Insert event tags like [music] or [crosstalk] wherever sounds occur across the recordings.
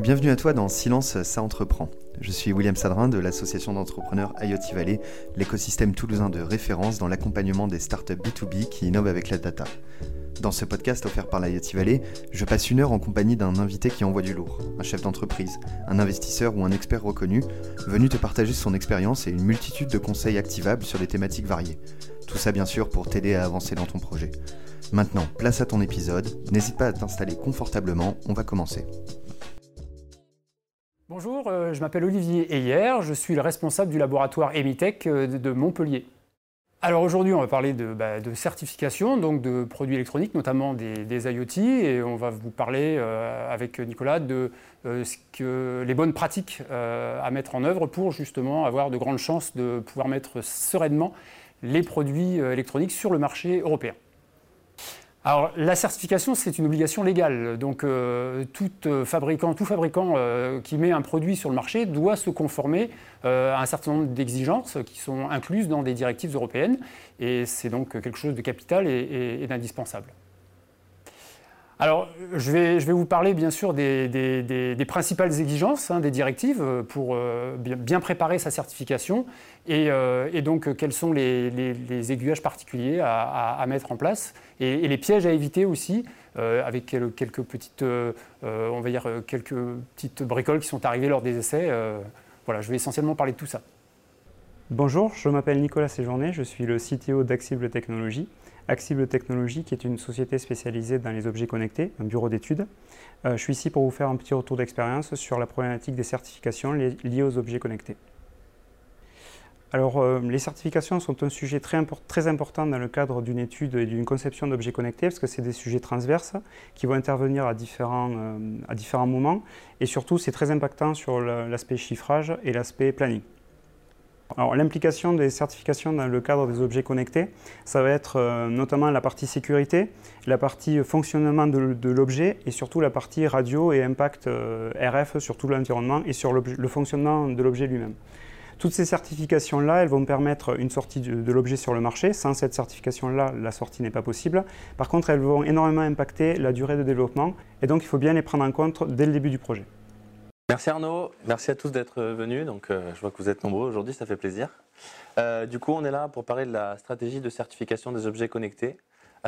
Bienvenue à toi dans Silence, ça entreprend. Je suis William Sadrin de l'association d'entrepreneurs IoT Valley, l'écosystème toulousain de référence dans l'accompagnement des startups B2B qui innovent avec la data. Dans ce podcast offert par l'IoT Valley, je passe une heure en compagnie d'un invité qui envoie du lourd, un chef d'entreprise, un investisseur ou un expert reconnu, venu te partager son expérience et une multitude de conseils activables sur des thématiques variées. Tout ça bien sûr pour t'aider à avancer dans ton projet. Maintenant, place à ton épisode, n'hésite pas à t'installer confortablement, on va commencer. Bonjour, euh, je m'appelle Olivier Heyer, je suis le responsable du laboratoire Emitech euh, de Montpellier. Alors aujourd'hui, on va parler bah, de, certification, donc de produits électroniques, notamment des, IoT, et on va vous parler euh, avec Nicolas de les bonnes pratiques à mettre en œuvre pour justement avoir de grandes chances de pouvoir mettre sereinement les produits électroniques sur le marché européen. Alors, la certification, c'est une obligation légale. Donc, euh, tout euh, fabricant, tout fabricant euh, qui met un produit sur le marché doit se conformer à un certain nombre d'exigences qui sont incluses dans des directives européennes. Et c'est donc quelque chose de capital et d'indispensable. Alors, je vais, vous parler bien sûr des, principales exigences hein, des directives euh, pour euh, bien, préparer sa certification et, euh, donc quels sont les, aiguillages particuliers à, mettre en place et, les pièges à éviter aussi avec quelques petites, on va dire quelques petites bricoles qui sont arrivées lors des essais. voilà, je vais essentiellement parler de tout ça. Bonjour, je m'appelle Nicolas Séjourné, je suis le CTO d'Axible Technologies. Axible Technologies, qui est une société spécialisée dans les objets connectés, un bureau d'études. Euh, je suis ici pour vous faire un petit retour d'expérience sur la problématique des certifications liées aux objets connectés. Alors, euh, les certifications sont un sujet très, important dans le cadre d'une étude et d'une conception d'objets connectés, parce que c'est des sujets transverses qui vont intervenir à différents, euh, à différents moments, et surtout, c'est très impactant sur l'aspect chiffrage et l'aspect planning. L'implication des certifications dans le cadre des objets connectés, ça va être euh, notamment la partie sécurité, la partie fonctionnement de, l'objet et surtout la partie radio et impact euh, RF sur tout l'environnement et sur le fonctionnement de l'objet lui-même. Toutes ces certifications-là, elles vont permettre une sortie de, l'objet sur le marché. Sans cette certification-là, la sortie n'est pas possible. Par contre, elles vont énormément impacter la durée de développement et donc il faut bien les prendre en compte dès le début du projet. Merci Arnaud, merci à tous d'être venus. Donc, euh, je vois que vous êtes nombreux aujourd'hui, ça fait plaisir. Euh, du coup, on est là pour parler de la stratégie de certification des objets connectés.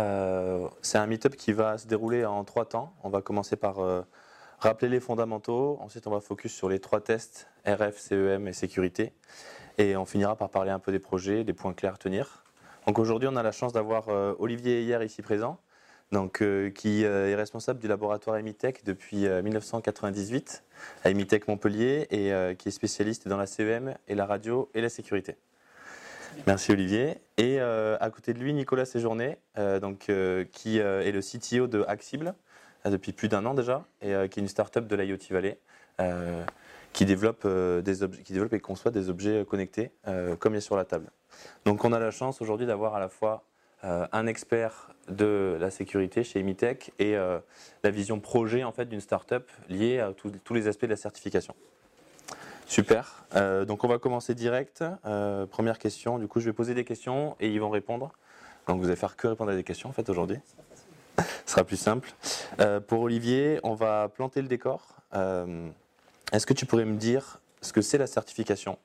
Euh, c'est un meet-up qui va se dérouler en trois temps. On va commencer par rappeler les fondamentaux. Ensuite, on va focus sur les trois tests RF, CEM et sécurité. Et on finira par parler un peu des projets, des points clairs à tenir. Donc aujourd'hui, on a la chance d'avoir Olivier hier ici présent donc, euh, qui euh, est responsable du laboratoire Emitech depuis 1998 euh, à Emitech Montpellier et qui est spécialiste dans la CEM et la radio et la sécurité. Merci Olivier. Et à côté de lui, Nicolas Séjourné, donc, qui est le CTO de Axible depuis plus d'un an déjà, et qui est une start-up de l'IoT Valley, qui, développe, qui développe et conçoit des objets connectés, comme il est sur la table. Donc on a la chance aujourd'hui d'avoir à la fois un expert de la sécurité chez Emitech et euh, la vision projet en fait d'une startup liée à tous les aspects de la certification. Super. Euh, donc on va commencer direct. Euh, première question. Du coup, je vais poser des questions et ils vont répondre. Donc vous allez faire que répondre à des questions en aujourd'hui. [laughs] Ce sera plus simple. pour Olivier, on va planter le décor. Est-ce que tu pourrais me dire ce que c'est la certification?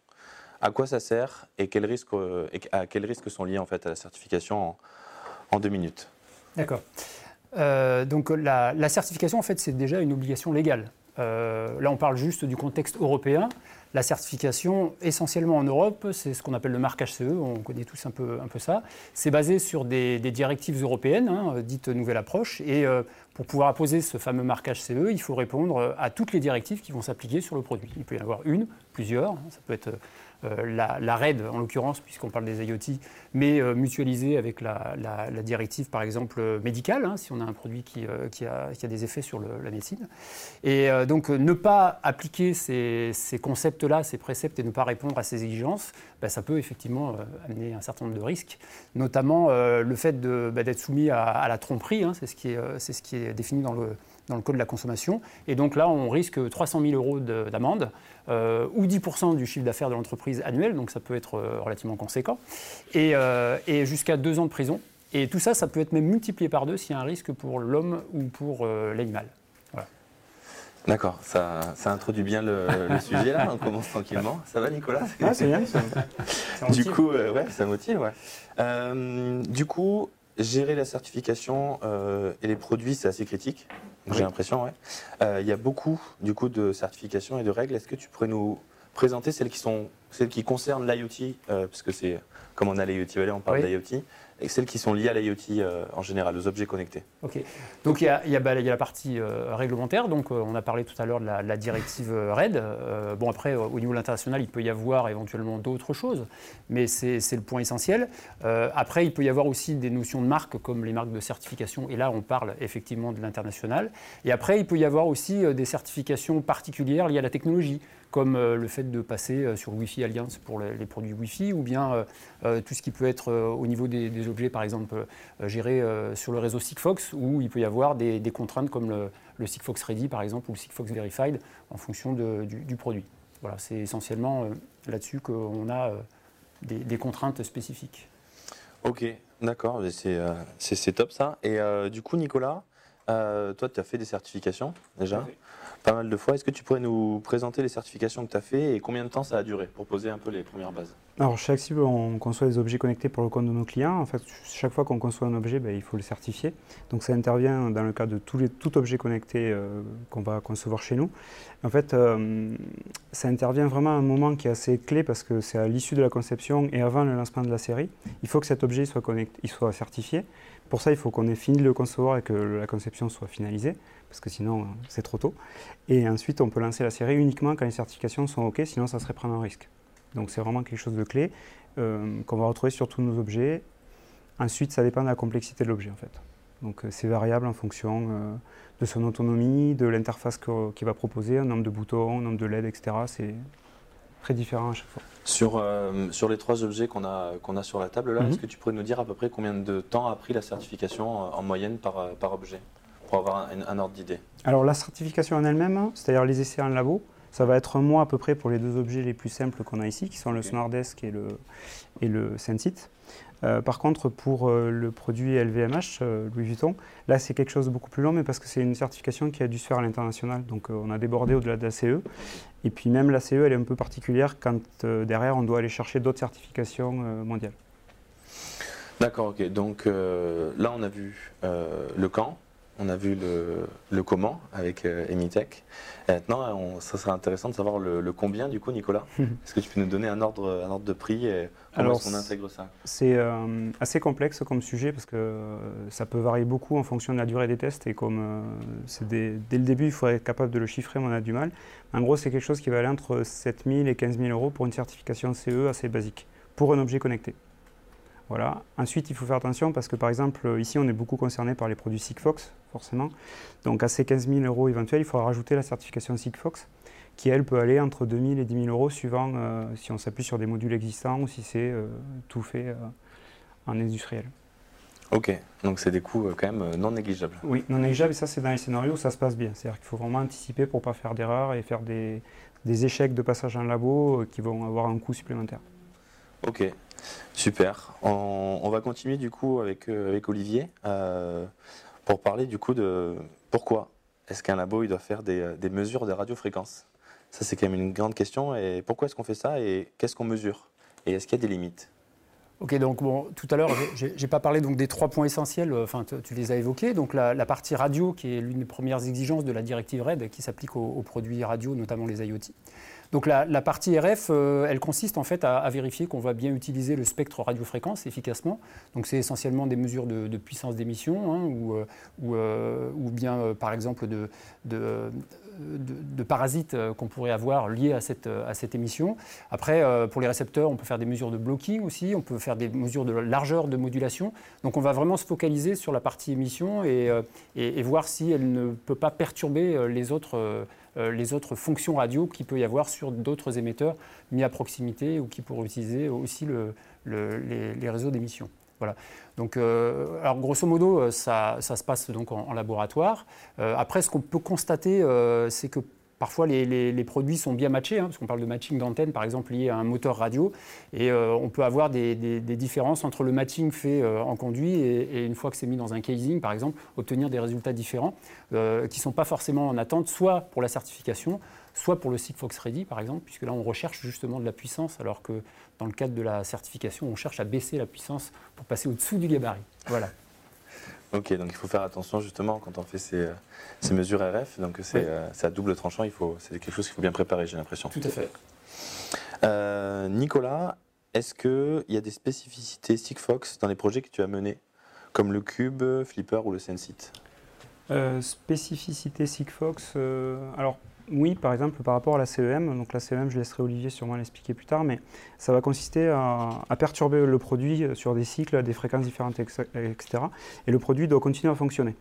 À quoi ça sert et, et à quels risques sont liés en fait à la certification en deux minutes. D'accord. Euh, donc la, certification, en fait, c'est déjà une obligation légale. Euh, là, on parle juste du contexte européen. La certification, essentiellement en Europe, c'est ce qu'on appelle le marquage CE, on connaît tous un peu, un peu ça. C'est basé sur des, directives européennes, hein, dites nouvelle approche. Et euh, pour pouvoir apposer ce fameux marquage CE, il faut répondre à toutes les directives qui vont s'appliquer sur le produit. Il peut y en avoir une, plusieurs, hein. ça peut être euh, la, RED en l'occurrence, puisqu'on parle des IoT, mais euh, mutualisée avec la, directive par exemple euh, médicale, hein, si on a un produit qui, a, des effets sur la médecine. Et donc ne pas appliquer ces, concepts-là, ces préceptes et ne pas répondre à ces exigences, bah, ça peut effectivement amener un certain nombre de risques, notamment le fait bah, d'être soumis à, la tromperie, hein, c'est ce, ce, qui est défini dans le, dans le code de la consommation. Et donc là, on risque 300 000 euros d'amende euh, ou 10% du chiffre d'affaires de l'entreprise annuel, donc ça peut être euh, relativement conséquent, euh, et, jusqu'à deux ans de prison. Et tout ça, ça peut être même multiplié par deux s'il y a un risque pour l'homme ou pour l'animal. D'accord, ça, ça, introduit bien le, sujet là, on commence tranquillement. Ça va Nicolas? Ah c'est bien, [laughs] ça, Du coup, ouais, ça motive, ouais. Du coup, gérer la certification euh, et les produits, c'est assez critique, j'ai l'impression, ouais. Il y a beaucoup du coup de certifications et de règles. Est-ce que tu pourrais nous présenter celles qui, sont, celles qui concernent l'IoT, parce que c'est, comme on a l'IoT Valley, on parle d'IoT et celles qui sont liées à l'IoT euh, en général, aux objets connectés. Ok. Donc il y a, bah, la partie euh, réglementaire. Donc euh, on a parlé tout à l'heure de la, directive RED. bon après, au niveau international, il peut y avoir éventuellement d'autres choses, mais c'est le point essentiel. après, il peut y avoir aussi des notions de marque comme les marques de certification. Et là, on parle effectivement de l'international. Et après, il peut y avoir aussi des certifications particulières liées à la technologie comme euh, le fait de passer euh, sur Wi-Fi Alliance pour les, produits Wi-Fi, ou bien euh, tout ce qui peut être au niveau des, objets, par exemple, gérés sur le réseau Sigfox, où il peut y avoir des, contraintes comme le, Sigfox Ready, par exemple, ou le Sigfox Verified, en fonction du, produit. Voilà, c'est essentiellement là-dessus qu'on a des, contraintes spécifiques. Ok, d'accord, c'est top ça. Et du coup, Nicolas, toi, tu as fait des certifications déjà pas mal de fois. Est-ce que tu pourrais nous présenter les certifications que tu as fait et combien de temps ça a duré pour poser un peu les premières bases? Alors chez Axible, on conçoit des objets connectés pour le compte de nos clients. En fait, chaque fois qu'on conçoit un objet, ben, il faut le certifier. Donc ça intervient dans le cas de tous les, tout objet connecté euh, qu'on va concevoir chez nous. En fait, euh, ça intervient vraiment à un moment qui est assez clé parce que c'est à l'issue de la conception et avant le lancement de la série. Il faut que cet objet soit, connecté, il soit certifié. Pour ça, il faut qu'on ait fini de le concevoir et que la conception soit finalisée parce que sinon c'est trop tôt. Et ensuite, on peut lancer la série uniquement quand les certifications sont OK, sinon ça serait prendre un risque. Donc c'est vraiment quelque chose de clé euh, qu'on va retrouver sur tous nos objets. Ensuite, ça dépend de la complexité de l'objet en fait. Donc euh, c'est variable en fonction euh, de son autonomie, de l'interface qu'il va proposer, un nombre de boutons, un nombre de LED, etc. C'est très différent à chaque fois. Sur, sur les trois objets qu'on a, qu'on a sur la table là, mhm. est-ce que tu pourrais nous dire à peu près combien de temps a pris la certification en moyenne par, par objet pour avoir un, ordre d'idée? Alors la certification en elle-même, c'est-à-dire les essais en labo, ça va être un mois à peu près pour les deux objets les plus simples qu'on a ici, qui sont le SmartDesk et le, et le Sensit. Euh, par contre, pour euh, le produit LVMH, euh, Louis Vuitton, là c'est quelque chose de beaucoup plus long, mais parce que c'est une certification qui a dû se faire à l'international. Donc on a débordé au-delà de la CE. Et puis même la CE, elle est un peu particulière quand derrière on doit aller chercher d'autres certifications mondiales. D'accord, ok. Donc là on a vu le camp, on a vu le, comment avec euh, Emitech. maintenant, ça serait intéressant de savoir le, combien du coup, Nicolas. [laughs] Est-ce que tu peux nous donner un ordre, un ordre de prix et comment est-ce qu'on intègre ça? C'est euh, assez complexe comme sujet parce que euh, ça peut varier beaucoup en fonction de la durée des tests et comme c'est dès le début, il faut être capable de le chiffrer, mais on a du mal. En gros, c'est quelque chose qui va aller entre 7 000 et 15 000 euros pour une certification CE assez basique pour un objet connecté. Voilà. Ensuite, il faut faire attention parce que, par exemple, ici, on est beaucoup concerné par les produits Sigfox, forcément. Donc, à ces 15 000 euros éventuels, il faut rajouter la certification Sigfox, qui, elle, peut aller entre 2 000 et 10 000 euros suivant euh, si on s'appuie sur des modules existants ou si c'est euh, tout fait euh, en industriel. Ok, donc c'est des coûts quand même non négligeables. Oui, non négligeables, et ça, c'est dans les scénarios où ça se passe bien. C'est-à-dire qu'il faut vraiment anticiper pour ne pas faire d'erreurs et faire des, des échecs de passage en labo qui vont avoir un coût supplémentaire. Ok, super. On, va continuer du coup avec, euh, Olivier euh, pour parler du coup de pourquoi est-ce qu'un labo doit faire des, euh, mesures des radiofréquences Ça c'est quand même une grande question. Et pourquoi est-ce qu'on fait ça? Et qu'est-ce qu'on mesure? Et est-ce qu'il y a des limites? Ok, donc tout à l'heure, je n'ai pas parlé donc des trois points essentiels, enfin tu, les as évoqués. Donc la, partie radio, qui est l'une des premières exigences de la directive RED, qui s'applique aux, produits radio, notamment les IoT. Donc la, partie RF, euh, elle consiste en fait à, vérifier qu'on va bien utiliser le spectre radiofréquence efficacement. Donc c'est essentiellement des mesures de, puissance d'émission hein, ou, euh, euh, ou, bien par exemple de, parasites qu'on pourrait avoir liés à cette, émission. Après, pour les récepteurs, on peut faire des mesures de blocking aussi, on peut faire des mesures de largeur de modulation. Donc on va vraiment se focaliser sur la partie émission et, et, voir si elle ne peut pas perturber les autres les autres fonctions radio qu'il peut y avoir sur d'autres émetteurs mis à proximité ou qui pourraient utiliser aussi les, réseaux d'émission. Voilà. Donc, euh, alors grosso modo, euh, ça, se passe donc en, laboratoire. après, ce qu'on peut constater, c'est que parfois les, produits sont bien matchés, hein, parce qu'on parle de matching d'antenne, par exemple, lié à un moteur radio, et on peut avoir des, différences entre le matching fait en conduit et, une fois que c'est mis dans un casing, par exemple, obtenir des résultats différents qui ne sont pas forcément en attente, soit pour la certification, soit pour le Sigfox Ready, par exemple, puisque là, on recherche justement de la puissance, alors que dans le cadre de la certification, on cherche à baisser la puissance pour passer au-dessous du gabarit. Voilà. Ok, donc il faut faire attention justement quand on fait ces, ces mesures RF. Donc euh, c'est à double tranchant, il faut, c'est quelque chose qu'il faut bien préparer, j'ai l'impression. Tout à fait. Euh, Nicolas, est-ce qu'il y a des spécificités Sigfox dans les projets que tu as menés, comme le Cube, Flipper ou le Sensit? Euh, Spécificité Sigfox, alors oui, par exemple, par rapport à la CEM, donc la CEM, je laisserai Olivier sûrement l'expliquer plus tard, mais ça va consister à, perturber le produit sur des cycles, à des fréquences différentes, etc. Et le produit doit continuer à fonctionner.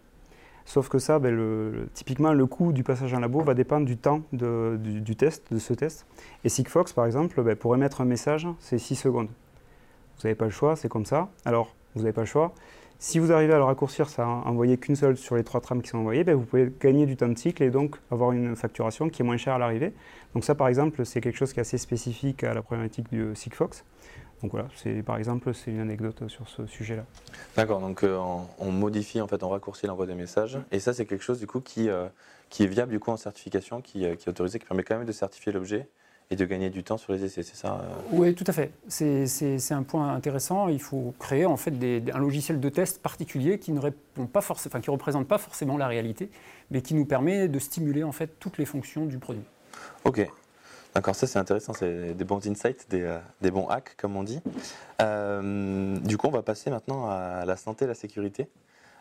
Sauf que ça, ben, typiquement, le coût du passage en labo va dépendre du temps du, test, de ce test. Et Sigfox, par exemple, ben, pour émettre un message, c'est 6 secondes. Vous n'avez pas le choix, c'est comme ça. Alors, vous n'avez pas le choix. Si vous arrivez à le raccourcir, ça envoyer qu'une seule sur les trois trames qui sont envoyées, ben, vous pouvez gagner du temps de cycle et donc avoir une facturation qui est moins chère à l'arrivée. Donc ça, par exemple, c'est quelque chose qui est assez spécifique à la problématique du Sigfox. Donc voilà, c'est par exemple, c'est une anecdote sur ce sujet-là. D'accord, donc euh, on, modifie, en fait, on raccourcit l'envoi des messages. Et ça, c'est quelque chose du coup qui, euh, qui est viable du coup en certification, euh, qui est autorisé, qui permet quand même de certifier l'objet et de gagner du temps sur les essais, c'est ça euh Oui, tout à fait. C'est un point intéressant. Il faut créer en fait un logiciel de test particulier qui ne répond pas enfin, qui représente pas forcément la réalité, mais qui nous permet de stimuler en fait toutes les fonctions du produit. Ok. D'accord, ça c'est intéressant, c'est des bons insights, des, euh, des, bons hacks comme on dit. Euh, du coup, on va passer maintenant à la santé et la sécurité.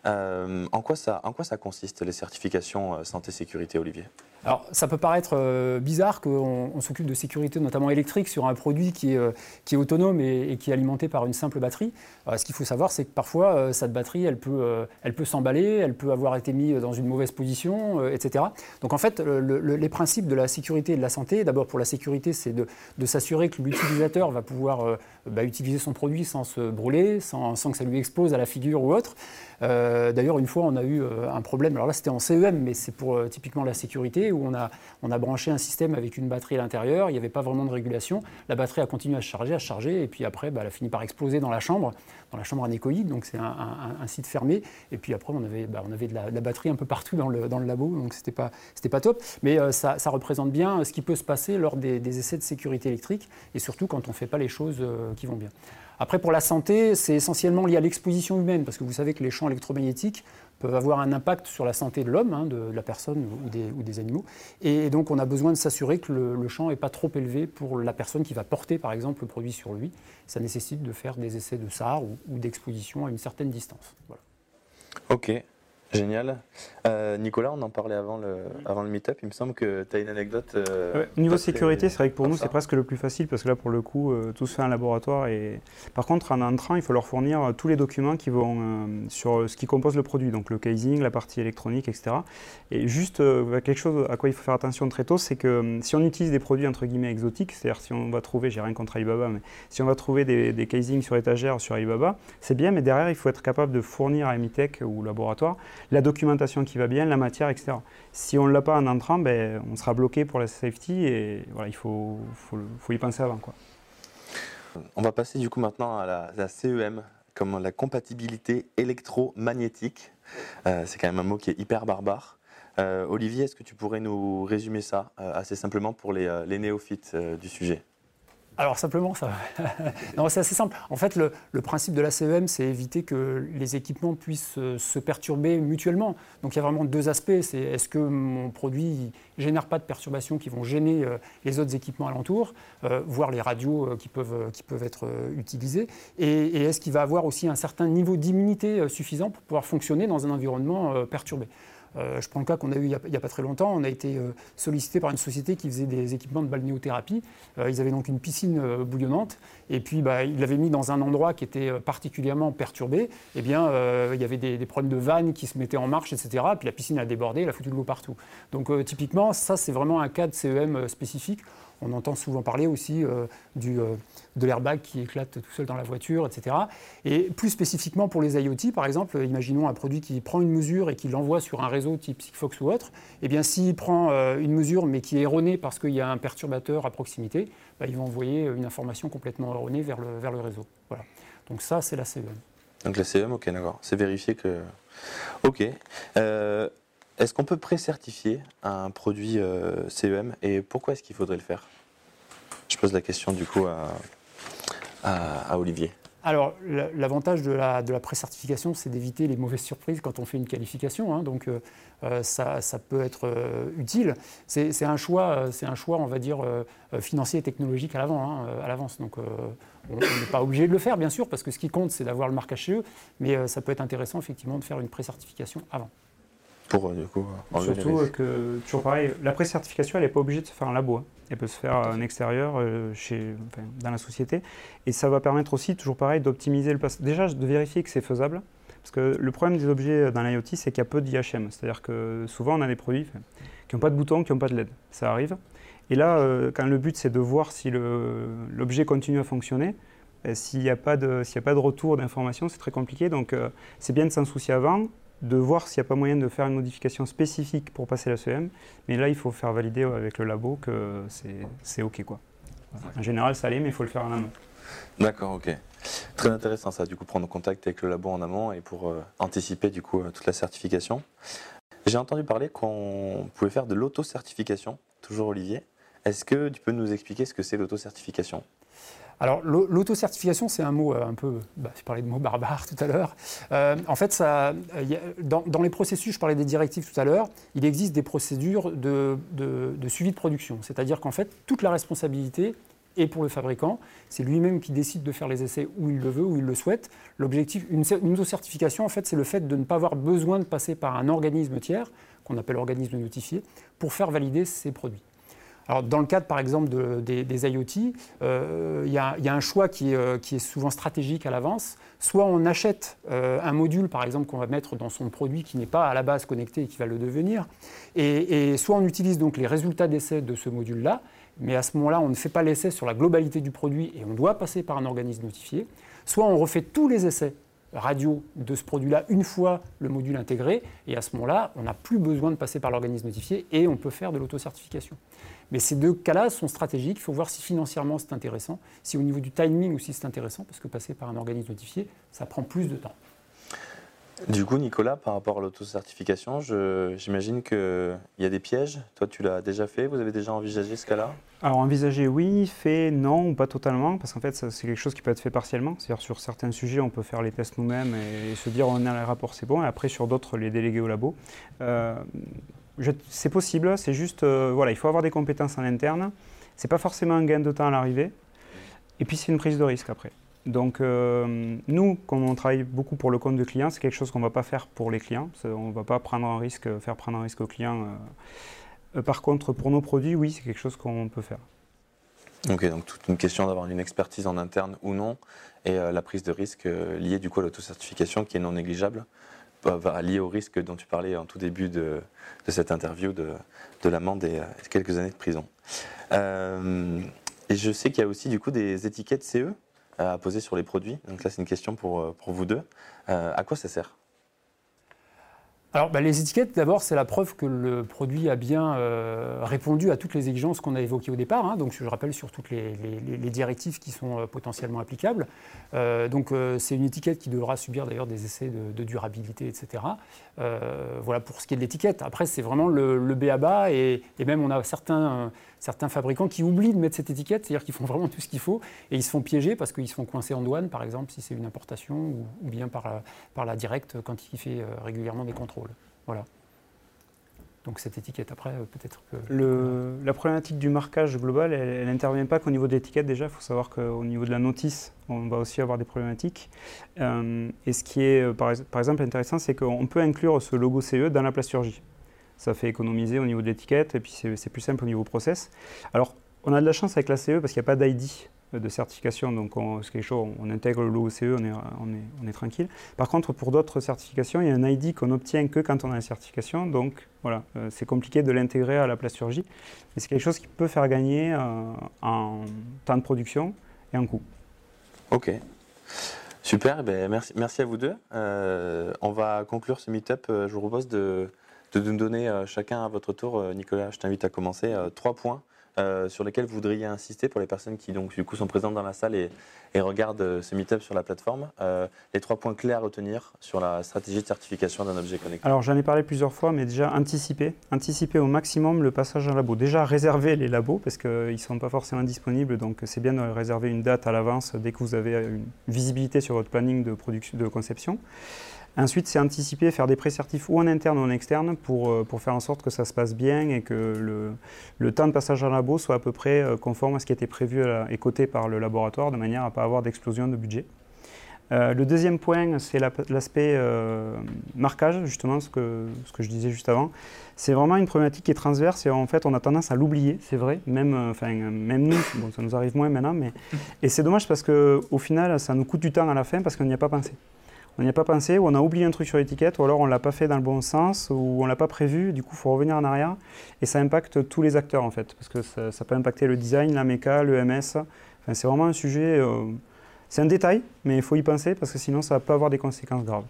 en, quoi ça, en quoi ça consiste les certifications santé-sécurité, Olivier? Alors, ça peut paraître euh, bizarre qu'on s'occupe de sécurité, notamment électrique, sur un produit qui est, euh, qui est autonome et, qui est alimenté par une simple batterie. ce qu'il faut savoir, c'est que parfois, euh, cette batterie, elle peut, elle peut s'emballer, elle peut avoir été mise dans une mauvaise position, etc. Donc, en fait, les principes de la sécurité et de la santé, d'abord pour la sécurité, c'est de, de s'assurer que l'utilisateur va pouvoir bah, utiliser son produit sans se brûler, sans, sans, que ça lui explose à la figure ou autre. D'ailleurs, une fois, on a eu un problème, alors là, c'était en CEM, mais c'est pour typiquement la sécurité où on a, on a branché un système avec une batterie à l'intérieur, il n'y avait pas vraiment de régulation. La batterie a continué à se charger, à se charger, et puis après, bah, elle a fini par exploser dans la chambre, dans la chambre anéchoïde, donc c'est un, site fermé. Et puis après, on avait, bah, on avait de, la, batterie un peu partout dans le, dans le labo, donc c'était pas, pas top. Mais euh, ça, représente bien ce qui peut se passer lors des, essais de sécurité électrique, et surtout quand on ne fait pas les choses euh, qui vont bien. Après, pour la santé, c'est essentiellement lié à l'exposition humaine, parce que vous savez que les champs électromagnétiques peuvent avoir un impact sur la santé de l'homme, hein, de, la personne ou des, ou des, animaux. Et donc on a besoin de s'assurer que le, champ n'est pas trop élevé pour la personne qui va porter par exemple le produit sur lui. Ça nécessite de faire des essais de SAR ou, d'exposition à une certaine distance. Voilà. Ok, Génial. Euh, Nicolas, on en parlait avant le, avant le meet-up. Il me semble que tu as une anecdote. Euh, niveau sécurité, c'est vrai que pour nous, c'est presque le plus facile parce que là, pour le coup, euh, tout se fait en laboratoire. Et... Par contre, en entrant, il faut leur fournir tous les documents qui vont sur ce qui compose le produit, donc le casing, la partie électronique, etc. Et juste quelque chose à quoi il faut faire attention très tôt, c'est que si on utilise des produits entre guillemets exotiques, c'est-à-dire si on va trouver, j'ai rien contre Alibaba, mais si on va trouver des, des casings sur étagère sur Alibaba, c'est bien, mais derrière, il faut être capable de fournir à Emitech ou laboratoire la documentation qui va bien, la matière, etc. Si on ne l'a pas en entrant, ben, on sera bloqué pour la safety et voilà, il faut, faut, y penser avant. Quoi. On va passer du coup maintenant à la, CEM, comme la compatibilité électromagnétique. Euh, c'est quand même un mot qui est hyper barbare. Euh, Olivier, est-ce que tu pourrais nous résumer ça euh, assez simplement pour les, les néophytes du sujet? Alors simplement, ça. [laughs] non, c'est assez simple. En fait, le, principe de la CEM, c'est éviter que les équipements puissent se perturber mutuellement. Donc il y a vraiment deux aspects. C'est est-ce que mon produit génère pas de perturbations qui vont gêner euh, les autres équipements alentours, euh, voire les radios euh, qui, peuvent, qui peuvent être utilisées, et est-ce qu'il va avoir aussi un certain niveau d'immunité suffisant pour pouvoir fonctionner dans un environnement perturbé? Euh, je prends le cas qu'on a eu il n'y a, pas très longtemps. On a été euh, sollicité par une société qui faisait des équipements de balnéothérapie. Euh, ils avaient donc une piscine bouillonnante. Et puis, bah, ils l'avaient mis dans un endroit qui était particulièrement perturbé. Eh bien, il y avait des, problèmes de vannes qui se mettaient en marche, etc. Puis la piscine a débordé, elle a foutu de l'eau partout. Donc, typiquement, ça, c'est vraiment un cas de CEM spécifique. on entend souvent parler aussi du, de l'airbag qui éclate tout seul dans la voiture, etc. Et plus spécifiquement pour les IoT, par exemple, imaginons un produit qui prend une mesure et qui l'envoie sur un réseau type Sigfox ou autre, eh bien s'il prend une mesure mais qui est erronée parce qu'il y a un perturbateur à proximité, bah, ils vont envoyer une information complètement erronée vers le, vers le réseau. Voilà. Donc ça, c'est la CEM. Donc la CEM, ok, d'accord. C'est vérifié que... Ok. Euh, est-ce qu'on peut pré-certifier un produit euh, CEM et pourquoi est-ce qu'il faudrait le faire? Je pose la question du coup à, à, Olivier. Alors, l'avantage de la, de la pré-certification, c'est d'éviter les mauvaises surprises quand on fait une qualification. Hein. donc, euh, ça, ça, peut être utile. C'est un choix, un choix, on va dire, financier et technologique à hein, l'avance. donc, on n'est pas obligé de le faire, bien sûr, parce que ce qui compte, c'est d'avoir le marquage CE, mais ça peut être intéressant, effectivement, de faire une pré-certification avant. Pour, euh, du coup, Surtout euh, que, toujours pareil, la pré-certification, elle n'est pas obligée de se faire un labo. Hein. Elle peut se faire en extérieur, euh, chez, dans la société. Et ça va permettre aussi, toujours pareil, d'optimiser le passage. Déjà, de vérifier que c'est faisable. Parce que le problème des objets dans l'IoT, c'est qu'il y a peu d'IHM. C'est-à-dire que souvent, on a des produits qui n'ont pas de bouton, qui n'ont pas de LED. Ça arrive. Et là, quand le but, c'est de voir si l'objet continue à fonctionner, s'il n'y a, pas de, a pas de retour d'information, c'est très compliqué. Donc, c'est bien de s'en soucier avant de voir s'il n'y a pas moyen de faire une modification spécifique pour passer la CEM. Mais là, il faut faire valider avec le labo que c'est OK. Quoi. En général, ça allait, mais il faut le faire en amont. D'accord, ok. Très intéressant ça, du coup, prendre contact avec le labo en amont et pour euh, anticiper du coup euh, toute la certification. J'ai entendu parler qu'on pouvait faire de l'auto-certification, toujours Olivier. Est-ce que tu peux nous expliquer ce que c'est l'auto-certification? Alors, l'autocertification, c'est un mot euh, un peu. Bah, je parlais de mots barbares tout à l'heure. Euh, en fait, ça, dans, les processus, je parlais des directives tout à l'heure, il existe des procédures de, suivi de production. C'est-à-dire qu'en fait, toute la responsabilité est pour le fabricant. C'est lui-même qui décide de faire les essais où il le veut, où il le souhaite. L'objectif, une, une autocertification, en fait, c'est le fait de ne pas avoir besoin de passer par un organisme tiers, qu'on appelle organisme notifié, pour faire valider ses produits. Alors, dans le cadre, par exemple, des, IoT, euh, il y, a un choix euh, qui, est souvent stratégique à l'avance. Soit on achète euh, un module, par exemple, qu'on va mettre dans son produit qui n'est pas à la base connecté et qui va le devenir, et, soit on utilise donc les résultats d'essai de ce module-là, mais à ce moment-là, on ne fait pas l'essai sur la globalité du produit et on doit passer par un organisme notifié. Soit on refait tous les essais radio de ce produit-là une fois le module intégré, et à ce moment-là, on n'a plus besoin de passer par l'organisme notifié et on peut faire de l'autocertification. Mais ces deux cas-là sont stratégiques. Il faut voir si financièrement c'est intéressant, si au niveau du timing aussi c'est intéressant, parce que passer par un organisme notifié, ça prend plus de temps. Du coup, Nicolas, par rapport à l'autocertification, j'imagine qu'il y a des pièges. Toi, tu l'as déjà fait Vous avez déjà envisagé ce cas-là? Alors, envisager, oui. Fait, non, ou pas totalement. Parce qu'en fait, c'est quelque chose qui peut être fait partiellement. C'est-à-dire, sur certains sujets, on peut faire les tests nous-mêmes et, se dire, on a les rapports, c'est bon. Et après, sur d'autres, les déléguer au labo. Euh, c'est possible, c'est juste, euh, voilà, il faut avoir des compétences en interne. C'est pas forcément un gain de temps à l'arrivée. Et puis c'est une prise de risque après. Donc euh, nous, comme on travaille beaucoup pour le compte de clients, c'est quelque chose qu'on ne va pas faire pour les clients. On ne va pas prendre un risque, faire prendre un risque aux clients. Euh. par contre, pour nos produits, oui, c'est quelque chose qu'on peut faire. Ok, donc toute une question d'avoir une expertise en interne ou non, et la prise de risque liée du coup à l'autocertification qui est non négligeable lié au risque dont tu parlais en tout début de, cette interview de, l'amende et euh, quelques années de prison. Euh, et je sais qu'il y a aussi du coup des étiquettes CE euh, à poser sur les produits. Donc là, c'est une question pour, pour vous deux. à quoi ça sert? Alors, bah, les étiquettes, d'abord, c'est la preuve que le produit a bien euh, répondu à toutes les exigences qu'on a évoquées au départ. Hein. donc, je rappelle sur toutes les, directives qui sont euh, potentiellement applicables. Euh, donc, c'est une étiquette qui devra subir d'ailleurs des essais de, durabilité, etc. voilà pour ce qui est de l'étiquette. Après, c'est vraiment le, le B à bas et, et, même on a certains certains fabricants qui oublient de mettre cette étiquette, c'est-à-dire qu'ils font vraiment tout ce qu'il faut et ils se font piéger parce qu'ils se font coincer en douane, par exemple, si c'est une importation ou, bien par la, par la directe quand il fait euh, régulièrement des contrôles. Voilà. Donc cette étiquette, après, euh, peut-être que... La problématique du marquage global, elle n'intervient pas qu'au niveau de l'étiquette déjà. Il faut savoir qu'au niveau de la notice, on va aussi avoir des problématiques. Euh, et ce qui est, par, par exemple, intéressant, c'est qu'on peut inclure ce logo CE dans la plasturgie ça fait économiser au niveau de l'étiquette et puis c'est plus simple au niveau process. Alors, on a de la chance avec la CE parce qu'il n'y a pas d'ID de certification, donc c'est quelque chose, on intègre l'OCE, on est, on, est, on est tranquille. Par contre, pour d'autres certifications, il y a un ID qu'on obtient que quand on a la certification, donc voilà, c'est compliqué de l'intégrer à la plasturgie, mais c'est quelque chose qui peut faire gagner en temps de production et en coût. Ok. Super, ben merci, merci à vous deux. on va conclure ce meet-up. Je vous propose de, de nous donner chacun à votre tour, Nicolas, je t'invite à commencer, trois points euh, sur lesquels vous voudriez insister pour les personnes qui donc, du coup, sont présentes dans la salle et, regardent euh, ce meet-up sur la plateforme euh, Les trois points clés à retenir sur la stratégie de certification d'un objet connecté Alors j'en ai parlé plusieurs fois, mais déjà anticiper, anticiper au maximum le passage en labo. Déjà réserver les labos parce qu'ils ne sont pas forcément disponibles, donc c'est bien de réserver une date à l'avance dès que vous avez une visibilité sur votre planning de, production, de conception. Ensuite, c'est anticiper, faire des pré-certifs ou en interne ou en externe pour, euh, pour, faire en sorte que ça se passe bien et que le, le, temps de passage en labo soit à peu près euh, conforme à ce qui était prévu et coté par le laboratoire de manière à ne pas avoir d'explosion de budget. Euh, le deuxième point, c'est l'aspect marquage, justement, ce que, ce que je disais juste avant. C'est vraiment une problématique qui est transverse et en fait, on a tendance à l'oublier, c'est vrai, même, enfin, même nous, bon, ça nous arrive moins maintenant, mais, [laughs] et c'est dommage parce qu'au final, ça nous coûte du temps à la fin parce qu'on n'y a pas pensé on n'y a pas pensé, ou on a oublié un truc sur l'étiquette, ou alors on ne l'a pas fait dans le bon sens, ou on ne l'a pas prévu, du coup il faut revenir en arrière, et ça impacte tous les acteurs en fait, parce que ça, peut impacter le design, la méca, le MS, enfin, c'est vraiment un sujet, euh, c'est un détail, mais il faut y penser, parce que sinon ça peut avoir des conséquences graves.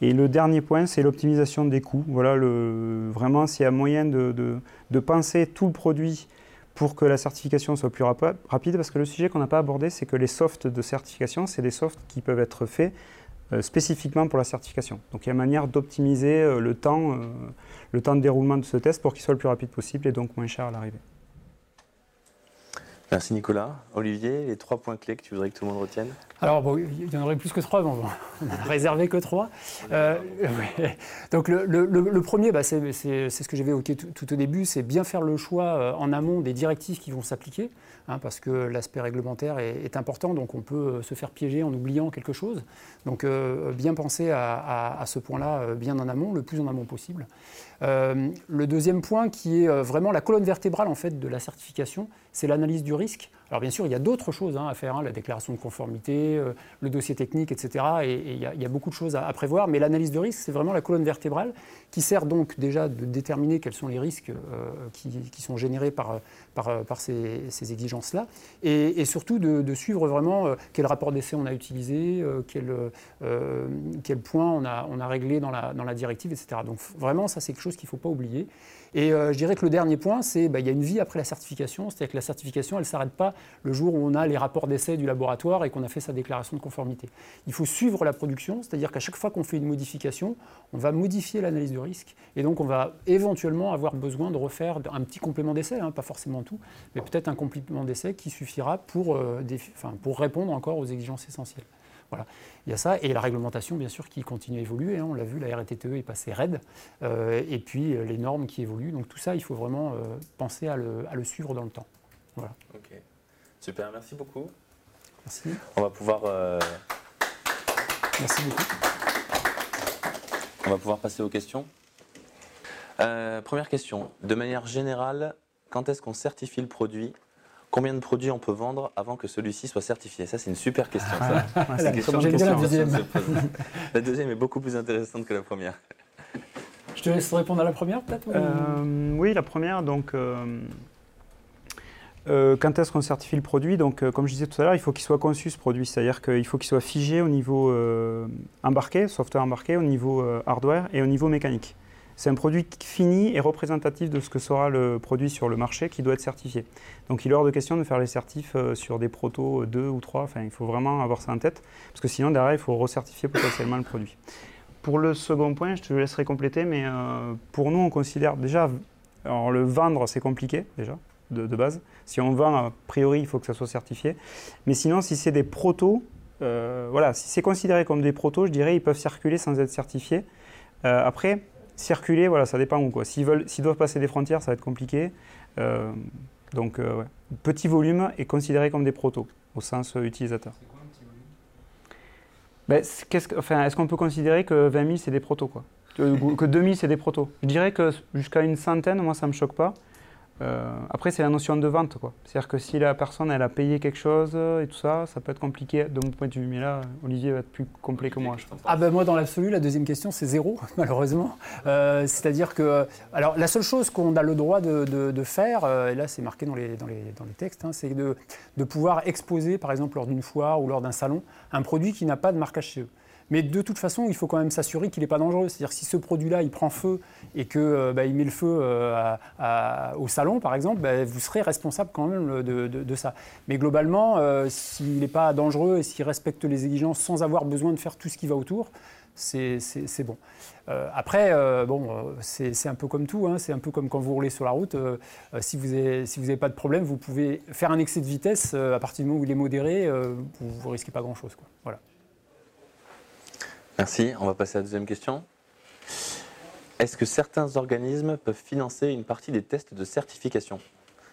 Et le dernier point, c'est l'optimisation des coûts. Voilà, vraiment s'il y a moyen de, de, penser tout le produit pour que la certification soit plus rapide, parce que le sujet qu'on n'a pas abordé, c'est que les softs de certification, c'est des softs qui peuvent être faits spécifiquement pour la certification. Donc il y a manière d'optimiser euh, le, temps, euh, le temps de déroulement de ce test pour qu'il soit le plus rapide possible et donc moins cher à l'arrivée. Merci Nicolas. Olivier, les trois points clés que tu voudrais que tout le monde retienne Alors, bon, il y en aurait plus que trois, mais on n'a réservé que trois. Donc, le, premier, bah, c'est ce que j'avais évoqué tout, au début, c'est bien faire le choix en amont des directives qui vont s'appliquer. Hein, parce que l'aspect réglementaire est, important, donc on peut euh, se faire piéger en oubliant quelque chose. Donc euh, bien penser à, ce point-là euh, bien en amont, le plus en amont possible. le deuxième point qui est vraiment la colonne vertébrale en fait de la certification, c'est l'analyse du risque risque. Alors bien sûr, il y a d'autres choses hein, à faire, hein, la déclaration de conformité, euh, le dossier technique, etc. Et, il, y a, beaucoup de choses à, prévoir, mais l'analyse de risque, c'est vraiment la colonne vertébrale qui sert donc déjà de déterminer quels sont les risques euh, qui, sont générés par, ces, exigences-là, et, surtout de, suivre vraiment euh, quel rapport d'essai on a utilisé, quel, point on a, réglé dans la, directive, etc. Donc vraiment, ça c'est quelque chose qu'il ne faut pas oublier. Et je dirais que le dernier point, c'est qu'il bah, y a une vie après la certification, c'est-à-dire que la certification, elle ne s'arrête pas le jour où on a les rapports d'essai du laboratoire et qu'on a fait sa déclaration de conformité. Il faut suivre la production, c'est-à-dire qu'à chaque fois qu'on fait une modification, on va modifier l'analyse de risque et donc on va éventuellement avoir besoin de refaire un petit complément d'essai, hein, pas forcément tout, mais peut-être un complément d'essai qui suffira pour, euh, pour répondre encore aux exigences essentielles. Voilà. Il y a ça, et la réglementation, bien sûr, qui continue à évoluer. Hein. on l'a vu, la RTTE est passée raide, euh, et puis euh, les normes qui évoluent. Donc tout ça, il faut vraiment penser à le, suivre dans le temps. Voilà. Super, merci beaucoup. Merci. On va pouvoir. Merci beaucoup. On va pouvoir passer aux questions. première question. De manière générale, quand est-ce qu'on certifie le produit? Combien de produits on peut vendre avant que celui-ci soit certifié? Ça, c'est une super question. Ah, c'est une question, la deuxième. [laughs] la deuxième est beaucoup plus intéressante que la première. Je te laisse répondre à la première, peut-être euh, Oui, la première. Donc, euh, euh, quand est-ce qu'on certifie le produit? Donc, comme je disais tout à l'heure, il faut qu'il soit conçu ce produit, c'est-à-dire qu'il faut qu'il soit figé au niveau embarqué, software embarqué, au niveau hardware et au niveau mécanique. C'est un produit fini et représentatif de ce que sera le produit sur le marché qui doit être certifié. Donc il est hors de question de faire les certifs euh, sur des protos 2 ou 3, enfin il faut vraiment avoir ça en tête, parce que sinon derrière il faut recertifier potentiellement le produit. Pour le second point, je te laisserai compléter, mais euh, pour nous on considère déjà, alors le vendre c'est compliqué déjà, de, base. Si on vend, a priori il faut que ça soit certifié. Mais sinon si c'est des protos, euh, voilà, si c'est considéré comme des protos, je dirais ils peuvent circuler sans être certifiés. après, circuler, voilà, ça dépend où. Quoi. S'ils, veulent, s'ils doivent passer des frontières, ça va être compliqué. Euh, donc, euh, petit volume est considéré comme des protos au sens euh, utilisateur. C'est quoi un petit volume? Ben, enfin, Est-ce qu'on peut considérer que 20 000 c'est des protos quoi? Que 2000 c'est des protos? Je dirais que jusqu'à une centaine, moi ça ne me choque pas. Euh, après, c'est la notion de vente. C'est-à-dire que si la personne elle a payé quelque chose et tout ça, ça peut être compliqué de mon point de vue. Mais là, Olivier va être plus complet que moi. je pense. Ah ben moi dans l'absolu, la deuxième question c'est zéro [laughs] malheureusement. Euh, C'est-à-dire que alors la seule chose qu'on a le droit de, de- faire, euh, et là c'est marqué dans les, dans les, dans les textes, hein, c'est de, de pouvoir exposer par exemple lors d'une foire ou lors d'un salon un produit qui n'a pas de marquage CE. Mais de toute façon, il faut quand même s'assurer qu'il n'est pas dangereux. C'est-à-dire que si ce produit-là, il prend feu et qu'il met le feu euh, au salon, par exemple, bah, vous serez responsable quand même de, ça. Mais globalement, euh, s'il n'est pas dangereux et s'il respecte les exigences sans avoir besoin de faire tout ce qui va autour, c'est bon. Euh, après, euh, bon, euh, c'est un peu comme tout, hein, c'est un peu comme quand vous roulez sur la route. euh, euh, si vous n'avez pas de problème, vous pouvez faire un excès de vitesse euh, à partir du moment où il est modéré, euh, vous ne risquez pas grand-chose. Voilà. Merci. On va passer à la deuxième question. Est-ce que certains organismes peuvent financer une partie des tests de certification?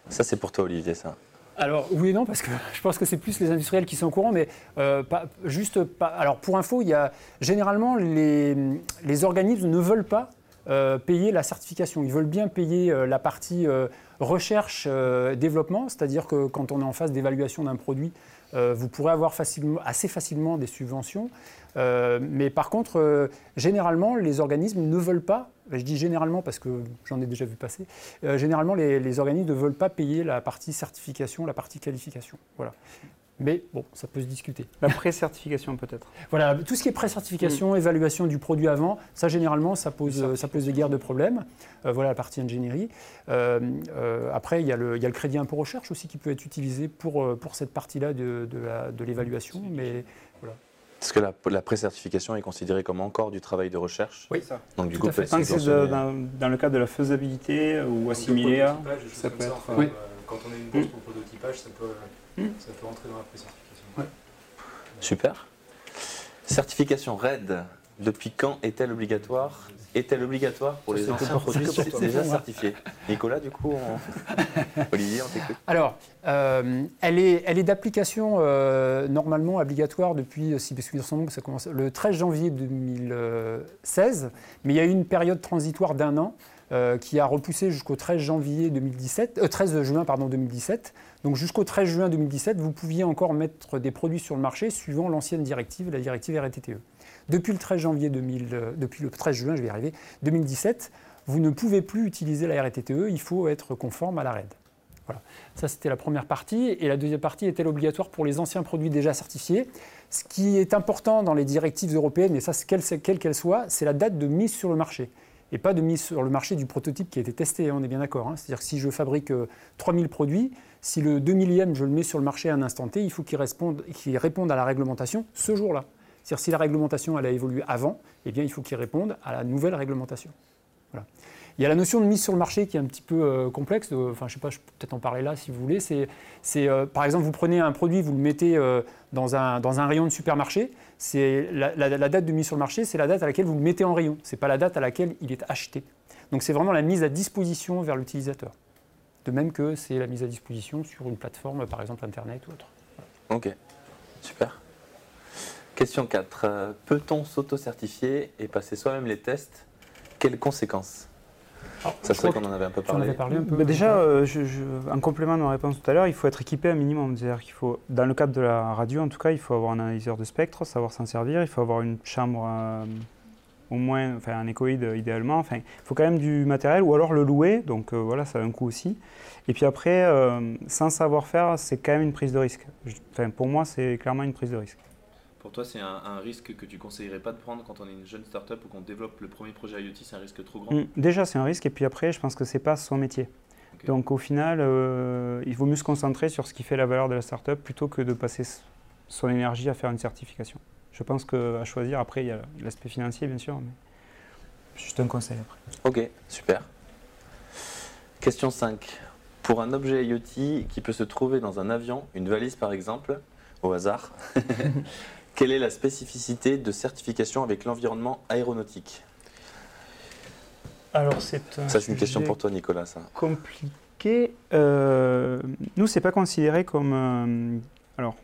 Ça, c'est pour toi, Olivier, ça. Alors oui et non parce que [laughs] je pense que c'est plus les industriels qui sont au courant, mais euh, pas, juste pas. Alors pour info, il y a généralement les, les organismes ne veulent pas euh, payer la certification. Ils veulent bien payer euh, la partie euh, recherche euh, développement, c'est-à-dire que quand on est en phase d'évaluation d'un produit, euh, vous pourrez avoir assez facilement des subventions. Euh, mais par contre, euh, généralement, les organismes ne veulent pas, je dis généralement parce que j'en ai déjà vu passer, généralement, les, les organismes ne veulent pas payer la partie certification, la partie qualification. Voilà. Mais bon, ça peut se discuter. La pré-certification peut-être. Voilà, tout ce qui est pré-certification, évaluation du produit avant, ça généralement, ça pose, ça pose des guerres de problèmes. Euh, voilà la partie ingénierie. Euh, euh, après, il y, a le, il y a le crédit impôt recherche aussi qui peut être utilisé pour, pour cette partie-là de, de l'évaluation. Mais Est-ce que la, la pré-certification est considérée comme encore du travail de recherche Oui. Donc, du Tout coup, à fait. Tant que c'est dans, dans le cadre de la faisabilité ou assimilé à, ça peut être. Enfin, Oui. euh, Quand on a une bourse pour prototypage, ça peut, ça peut entrer dans la pré-certification. Super. Certification RAID. Depuis quand est-elle obligatoire Est-elle obligatoire pour les anciens pour- produits déjà certifiés Nicolas, du coup, on- [laughs] Olivier, on t'écoute. Alors, euh, elle est, elle est d'application euh, normalement obligatoire depuis, euh, si mes souvenirs sont bons, ça commence le 13 janvier 2016, mais il y a eu une période transitoire d'un an euh, qui a repoussé jusqu'au 13 janvier 2017, euh, 13 juin pardon 2017. Donc jusqu'au 13 juin 2017, vous pouviez encore mettre des produits sur le marché suivant l'ancienne directive, la directive RTTE. Depuis le 13 janvier 2000, euh, depuis le 13 juin, je vais y arriver, 2017, vous ne pouvez plus utiliser la RTTE, il faut être conforme à la RED. Voilà. Ça, c'était la première partie. Et la deuxième partie est-elle obligatoire pour les anciens produits déjà certifiés Ce qui est important dans les directives européennes, et ça, quelle quelle soit, c'est la date de mise sur le marché. Et pas de mise sur le marché du prototype qui a été testé, hein, on est bien d'accord. hein. C'est-à-dire que si je fabrique euh, 3000 produits, si le 2 millième je le mets sur le marché à un instant T, il faut qu'il réponde, à la réglementation ce jour-là. C'est-à-dire si la réglementation elle a évolué avant, eh bien, il faut qu'il réponde à la nouvelle réglementation. Il y a la notion de mise sur le marché qui est un petit peu euh, complexe. euh, Enfin, je sais pas, je peux peut-être en parler là si vous voulez. C'est, euh, par exemple, vous prenez un produit, vous le mettez euh, dans, un, dans un rayon de supermarché. C'est la, la- la date de mise sur le marché, c'est la date à laquelle vous le mettez en rayon. C'est pas la date à laquelle il est acheté. Donc, c'est vraiment la mise à disposition vers l'utilisateur. De même que c'est la mise à disposition sur une plateforme, par exemple Internet ou autre. Ok, super. Question 4. Euh, Peut-on s'auto-certifier et passer soi-même les tests? Quelles conséquences? Alors, Ça serait qu'on en avait un peu parlé. parlé un peu. Bah déjà, euh, je- je- en complément de ma réponse tout à l'heure, il faut être équipé un minimum. C'est-à-dire qu'il faut, dans le cadre de la radio en tout cas, il faut avoir un analyseur de spectre, savoir s'en servir, il faut avoir une chambre, euh, au moins, enfin un échoïde euh, idéalement. Enfin, il faut quand même du matériel ou alors le louer, donc euh, voilà, ça a un coût aussi. Et puis après, euh, sans savoir-faire, c'est quand même une prise de risque. Enfin, pour moi, c'est clairement une prise de risque. Pour toi, c'est un, un risque que tu conseillerais pas de prendre quand on est une jeune start-up ou qu'on développe le premier projet IoT, c'est un risque trop grand? Mm, Déjà, c'est un risque, et puis après, je pense que c'est pas son métier. Donc au final, euh, il vaut mieux se concentrer sur ce qui fait la valeur de la startup plutôt que de passer son énergie à faire une certification. Je pense qu'à choisir, après, il y a l'aspect financier, bien sûr, mais juste un conseil après. Ok, super. Question 5. Pour un objet IoT qui peut se trouver dans un avion, une valise par exemple, au hasard, [laughs] quelle est la spécificité de certification avec l'environnement aéronautique? Alors c'est Ça, c'est une question pour toi, Nicolas. Ça. compliqué. Euh, nous, c'est pas considéré comme. euh, alors,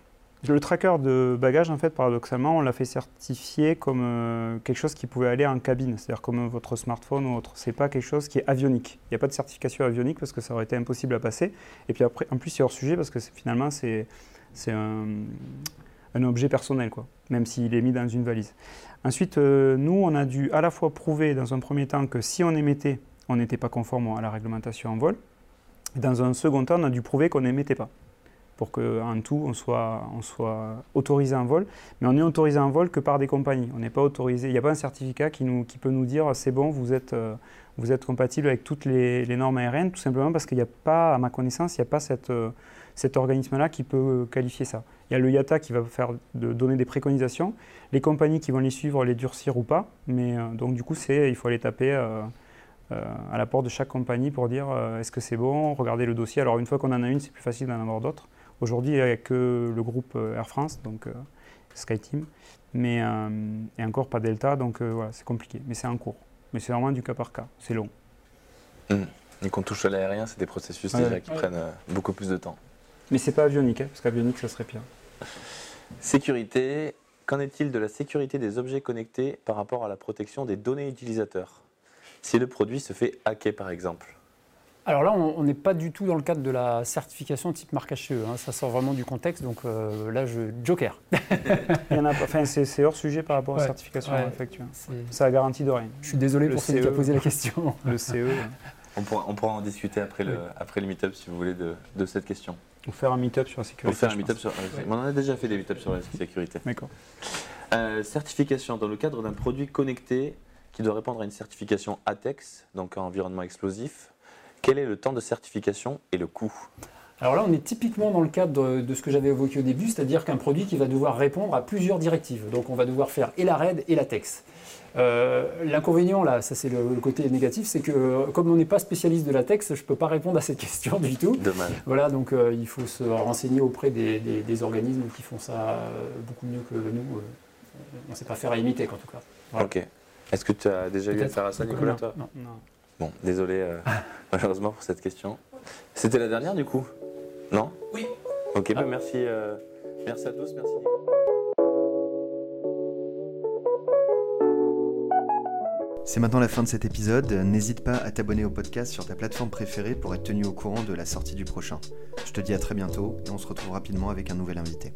Le tracker de bagages, en fait, paradoxalement, on l'a fait certifier comme euh, quelque chose qui pouvait aller en cabine, c'est-à-dire comme votre smartphone ou autre. C'est pas quelque chose qui est avionique. Il n'y a pas de certification avionique parce que ça aurait été impossible à passer. Et puis après, en plus, c'est hors sujet parce que finalement, c'est un, objet personnel, quoi, même s'il est mis dans une valise. Ensuite, euh, nous, on a dû à la fois prouver dans un premier temps que si on émettait, on n'était pas conforme à la réglementation en vol. Dans un second temps, on a dû prouver qu'on n'émettait pas pour qu'en tout, on soit, on soit autorisé en vol. Mais on est autorisé en vol que par des compagnies. On n'est pas autorisé, il n'y a pas un certificat qui, nous, qui peut nous dire c'est bon, vous êtes, euh, vous êtes compatible avec toutes les, normes aériennes, tout simplement parce qu'il n'y a pas, à ma connaissance, il n'y a pas cette, euh, cet organisme-là qui peut qualifier ça. Il y a le IATA qui va faire de, donner des préconisations, les compagnies qui vont les suivre, les durcir ou pas. Mais euh, donc du coup, il faut aller taper à la porte de chaque compagnie pour dire est-ce que c'est bon, regardez le dossier. Alors une fois qu'on en a une, c'est plus facile d'en avoir d'autres. Aujourd'hui, il n'y a que le groupe euh, Air France, donc euh, SkyTeam, mais euh, et encore pas Delta, donc voilà, c'est compliqué. Mais c'est en cours. Mais c'est vraiment du cas par cas, c'est long. Mmh. Et qu'on touche à l'aérien, c'est des processus déjà qui prennent beaucoup plus de temps. Mais c'est pas avionique, hein, parce qu'avionique, ça serait pire. [laughs] Sécurité. Qu'en est-il de la sécurité des objets connectés par rapport à la protection des données utilisateurs? Si le produit se fait hacker, par exemple alors là, on n'est pas du tout dans le cadre de la certification type marque HCE. Hein. Ça sort vraiment du contexte, donc euh, là, je joker. [laughs] Il y en a enfin, c'est hors sujet par rapport à la certification ouais, Ça a garanti de rien. Je suis désolé pour celui qui a posé la question. [laughs] Le CE. On pourra, on pourra, en discuter après le, après le meet-up si vous voulez de, de cette question. Ou faire un meet-up sur la sécurité. Ou faire un meet-up sur. On en a déjà fait des meet-ups sur la sécurité. D'accord. Euh, certification dans le cadre d'un produit connecté qui doit répondre à une certification ATEX, donc environnement explosif, quel est le temps de certification et le coût? Alors là, on est typiquement dans le cadre de, ce que j'avais évoqué au début, c'est-à-dire qu'un produit qui va devoir répondre à plusieurs directives. Donc on va devoir faire et la RED et la TEX. Euh, l'inconvénient, là, ça c'est le, côté négatif, c'est que comme on n'est pas spécialiste de la TEX, je ne peux pas répondre à cette [laughs] question du tout. Dommage. Voilà, donc euh, il faut se renseigner auprès des, organismes qui font ça euh, beaucoup mieux que nous. on ne sait pas faire à imiter, en tout cas. Ok. Est-ce que tu as déjà eu affaire à ça, Nicolas? Non. non. Bon, désolé euh, [laughs] malheureusement pour cette question. C'était la dernière du coup? Non? Oui. Ok, ben merci, euh, merci à tous, merci C'est maintenant la fin de cet épisode. N'hésite pas à t'abonner au podcast sur ta plateforme préférée pour être tenu au courant de la sortie du prochain. Je te dis à très bientôt et on se retrouve rapidement avec un nouvel invité.